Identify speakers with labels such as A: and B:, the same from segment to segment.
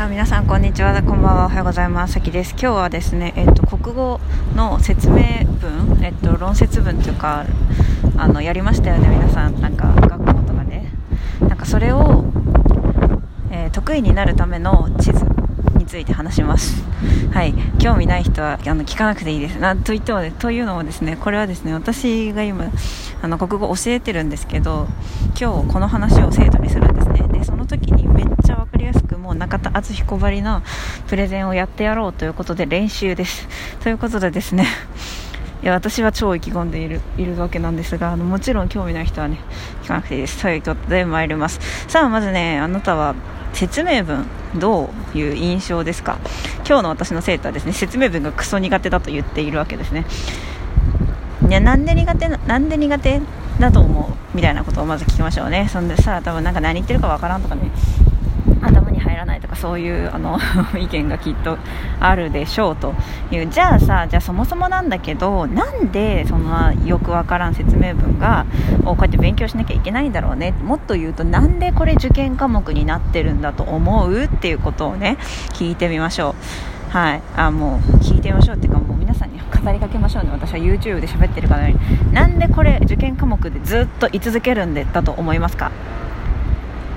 A: さあ皆さんこんにちは。こんばんは。おはようございます。さきです。今日はですねえっと国語の説明文えっと論説文というかあのやりましたよね。皆さん。なんか学校とかでなんかそれを、えー、得意になるための地図について話します。はい。興味ない人はあの聞かなくていいです。なと言っても、というのもですねこれはですね私が今あの国語教えてるんですけど今日この話を生徒にするんですね。でその時にめっちゃ分かりやすくもう中田敦彦ばりのプレゼンをやってやろうということで練習です。ということでですねいや私は超意気込んでいるいるわけなんですがあのもちろん興味ない人はね聞かなくていいです。ということで参ります。さあまずねあなたは説明文どういう印象ですか？今日の私の生徒はですね。説明文がクソ苦手だと言っているわけですね。いやなんで苦手なんで苦手だと思う？みたいなことをまず聞きましょうね。そんでさ多分なんか何言ってるかわからんとかね。入らないとかそういうあの 意見がきっとあるでしょうという。じゃあさじゃあそもそもなんだけどなんでそのよくわからん説明文がこうやって勉強しなきゃいけないんだろうね。もっと言うとなんでこれ受験科目になってるんだと思うっていうことをね聞いてみましょう。はい。あもう聞いてみましょうっていうかもう皆さんに語りかけましょうね。私は YouTube で喋ってるからなんでこれ受験科目でずっと居続けるんだと思いますか？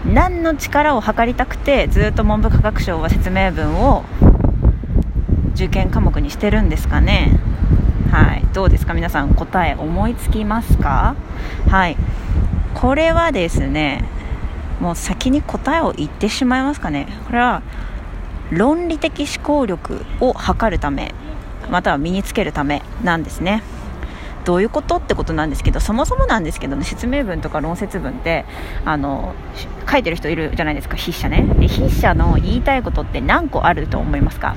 A: 何の力を測りたくてずっと文部科学省は説明文を受験科目にしてるんですかね。はい。どうですか？皆さん答え思いつきますか？はい。これはですねもう先に答えを言ってしまいますかね。これは論理的思考力を測るためまたは身につけるためなんですね。どういうことってことなんですけどそもそもなんですけどね説明文とか論説文ってあの書いてる人いるじゃないですか筆者ね。で筆者の言いたいことって何個あると思いますか？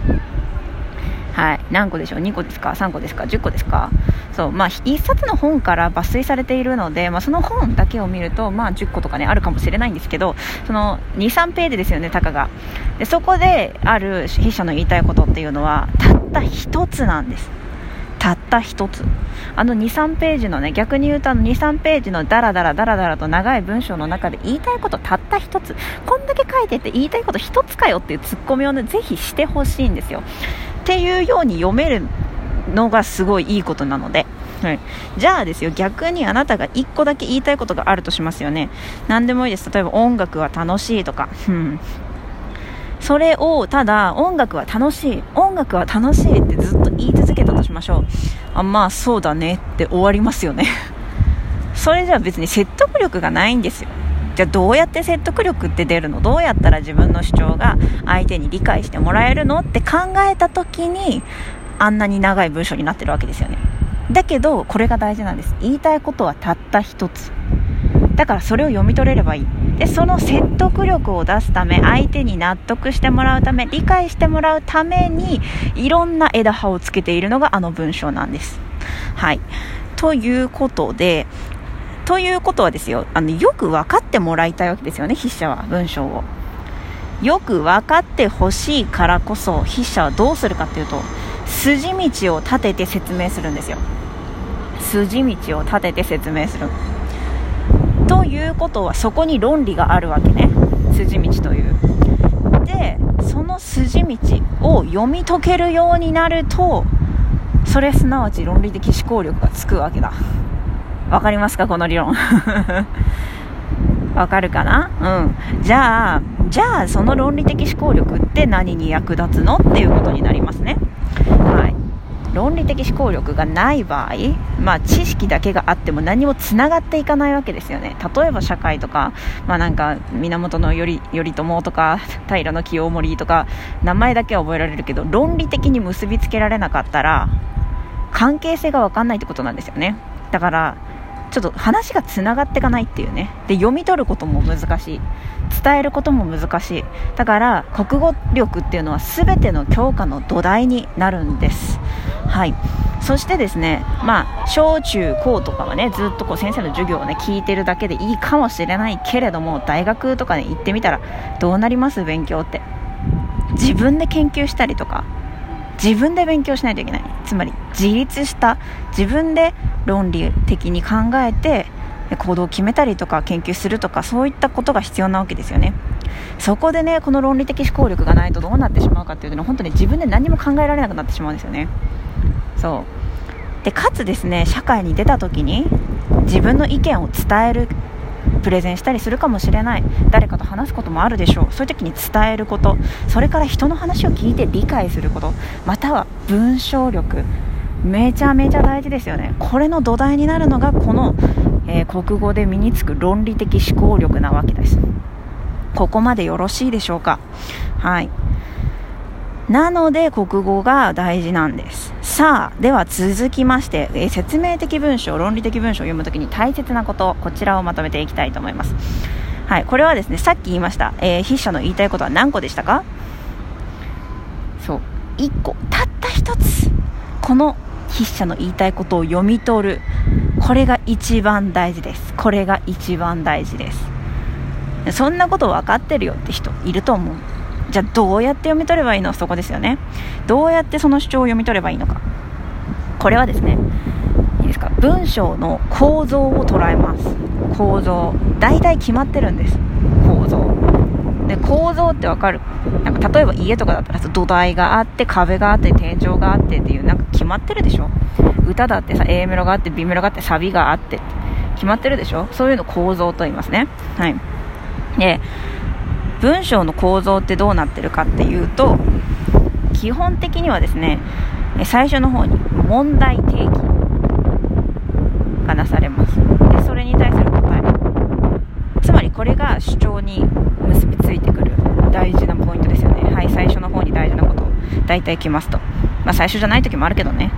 A: はい。何個でしょう？2個ですか？3個ですか？10個ですか？そう。まあ1冊の本から抜粋されているので、まあ、その本だけを見ると、まあ、10個とかねあるかもしれないんですけどその23ページですよねたかが。でそこである筆者の言いたいことっていうのはたった1つなんです。たった1つ。あの23ページのね逆に言うとあの23ページのダラダラダラダラと長い文章の中で言いたいことたった1つこんだけ書いてて言いたいこと1つかよっていうツッコミをねぜひしてほしいんですよっていうように読めるのがすごいいいことなのではい、じゃあですよ逆にあなたが1個だけ言いたいことがあるとしますよね何でもいいです例えば音楽は楽しいとか、うん、それをただ音楽は楽しい音楽は楽しいってずっと言い続けたとしましょう。あまあそうだねって終わりますよね。それじゃあ別に説得力がないんですよじゃあどうやって説得力って出るのどうやったら自分の主張が相手に理解してもらえるのって考えた時にあんなに長い文章になってるわけですよね。だけどこれが大事なんです。言いたいことはたった一つ。だからそれを読み取れればいい。でその説得力を出すため相手に納得してもらうため理解してもらうためにいろんな枝葉をつけているのがあの文章なんです。はい。ということでということはですよあのよく分かってもらいたいわけですよね筆者は文章を。よく分かってほしいからこそ筆者はどうするかっていうと筋道を立てて説明するんですよ。筋道を立てて説明する。ということはそこに論理があるわけね。筋道という。でその筋道を読み解けるようになるとそれすなわち論理的思考力がつくわけだ。わかりますかこの理論。わかるかな？うん。じゃあじゃあその論理的思考力って何に役立つの？っていうことになりますね。論理的思考力がない場合、まあ、知識だけがあっても何もつながっていかないわけですよね。例えば社会とか,、まあ、なんか源頼朝とか平清盛とか名前だけは覚えられるけど論理的に結びつけられなかったら関係性が分かんないってことなんですよね。だからちょっと話がつながっていかないっていうね。で読み取ることも難しい。伝えることも難しい。だから国語力っていうのは全ての教科の土台になるんです。はい。そしてですねまあ小中高とかはねずっとこう先生の授業をね聞いてるだけでいいかもしれないけれども大学とかに、行ってみたらどうなります勉強って。自分で研究したりとか自分で勉強しないといけない。つまり自立した自分で論理的に考えて行動を決めたりとか研究するとかそういったことが必要なわけですよね。そこでねこの論理的思考力がないとどうなってしまうかっていうのは本当に自分で何も考えられなくなってしまうんですよね。そう。でかつですね社会に出た時に自分の意見を伝えるプレゼンしたりするかもしれない。誰かと話すこともあるでしょう。そういう時に伝えること。それから人の話を聞いて理解すること。または文章力。めちゃめちゃ大事ですよね。これの土台になるのがこの、えー、国語で身につく論理的思考力なわけです。ここまでよろしいでしょうか？はい。なので国語が大事なんです。さあでは続きまして、えー、説明的文章論理的文章を読むときに大切なことこちらをまとめていきたいと思います。はいこれはですねさっき言いました、えー、筆者の言いたいことは何個でしたか？そう。1個。たった1つ。この筆者の言いたいことを読み取る。これが一番大事です。これが一番大事です。そんなこと分かってるよって人いると思う。じゃあどうやって読み取ればいいの？そこですよね。どうやってその主張を読み取ればいいのか。これはですねいいですか？文章の構造を捉えます。構造。大体決まってるんです。構造。で構造ってわかる？なんか例えば家とかだったら土台があって壁があって天井があってっていうなんか決まってるでしょ？歌だってさ A メロがあって B メロがあってサビがあって決まってるでしょ？そういうの構造と言いますね。はい。で文章の構造ってどうなってるかっていうと基本的にはですね最初の方に問題提起がなされます。でそれに対する答え。つまりこれが主張に結びついてくる。大事なポイントですよね。はい最初の方に大事なこと。大体きますと。まあ最初じゃない時もあるけどね。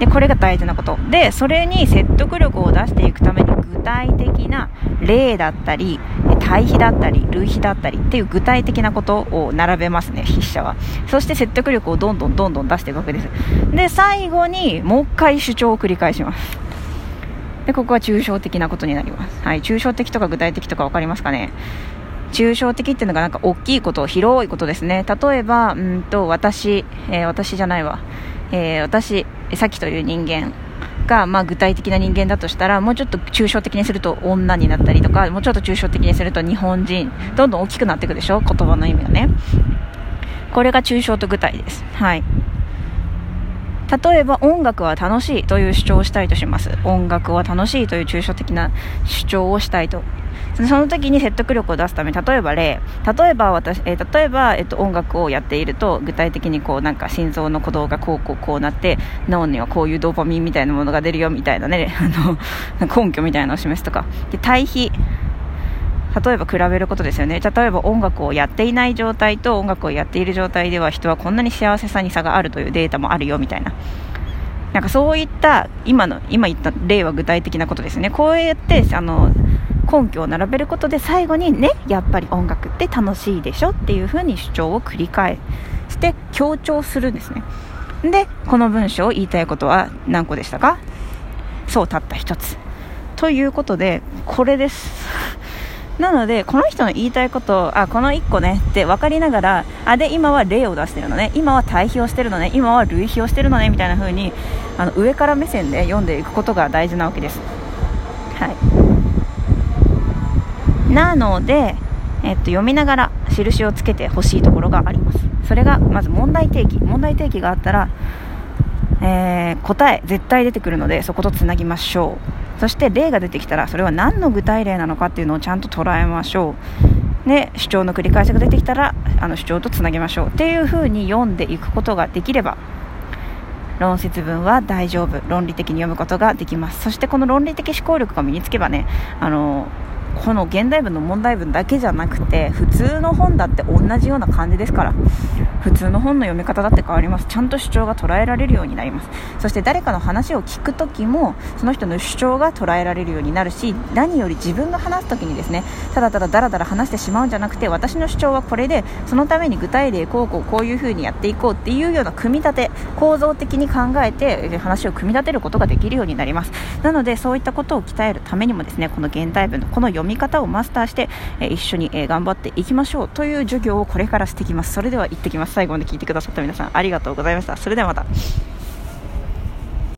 A: でこれが大事なこと。でそれに説得力を出していくために具体的な例だったり対比だったり類比だったりっていう具体的なことを並べますね筆者は。そして説得力をどんどんどんどん出していくわけです。で最後にもう一回主張を繰り返します。でここは抽象的なことになります。はい。抽象的とか具体的とか分かりますかね？抽象的っていうのがなんか大きいこと広いことですね。例えばうんと私、えー、私じゃないわ。えー、私、さっきという人間。が、まあ、具体的な人間だとしたらもうちょっと抽象的にすると女になったりとかもうちょっと抽象的にすると日本人どんどん大きくなっていくでしょ？言葉の意味がね。これが抽象と具体です。はい。例えば音楽は楽しいという主張をしたいとします。音楽は楽しいという抽象的な主張をしたいと。その時に説得力を出すため例えば例例えば私、えー、例えば、えーと、音楽をやっていると具体的にこうなんか心臓の鼓動がこうこうこうなって脳にはこういうドーパミンみたいなものが出るよみたいなね あの根拠みたいなのを示すとか。で対比。例えば比べることですよね。例えば音楽をやっていない状態と音楽をやっている状態では人はこんなに幸せさに差があるというデータもあるよみたいな。なんかそういった今の今言った例は具体的なことですね。こうやってあの根拠を並べることで最後にねやっぱり音楽って楽しいでしょっていう風に主張を繰り返して強調するんですね。でこの文章を言いたいことは何個でしたか？そうたった1つ。ということでこれですなのでこの人の言いたいことあこの1個ねって分かりながらあで今は例を出してるのね。今は対比をしてるのね。今は類比をしてるのね。みたいな風にあの上から目線で読んでいくことが大事なわけです。はい。なので、えっと、読みながら印をつけてほしいところがあります。それがまず問題提起。問題提起があったら、えー、答え絶対出てくるのでそことつなぎましょう。そして例が出てきたらそれは何の具体例なのかっていうのをちゃんと捉えましょう。で主張の繰り返しが出てきたらあの主張とつなげましょう。っていうふうに読んでいくことができれば論説文は大丈夫。論理的に読むことができます。そしてこの論理的思考力が身につけばねあのこの現代文の問題文だけじゃなくて普通の本だって同じような感じですから普通の本の読み方だって変わります。ちゃんと主張が捉えられるようになります。そして誰かの話を聞く時もその人の主張が捉えられるようになるし何より自分が話す時にですねただただだらだら話してしまうんじゃなくて私の主張はこれでそのために具体例こうこうこういう風にやっていこうっていうような組み立て構造的に考えて話を組み立てることができるようになります。なのでそういったことを鍛えるためにもですねこの現代文のこの読み方をマスターして、え一緒に、え頑張っていきましょうという授業をこれからしてきます。それでは行ってきます。最後まで聞いてくださった皆さんありがとうございました。それではまた。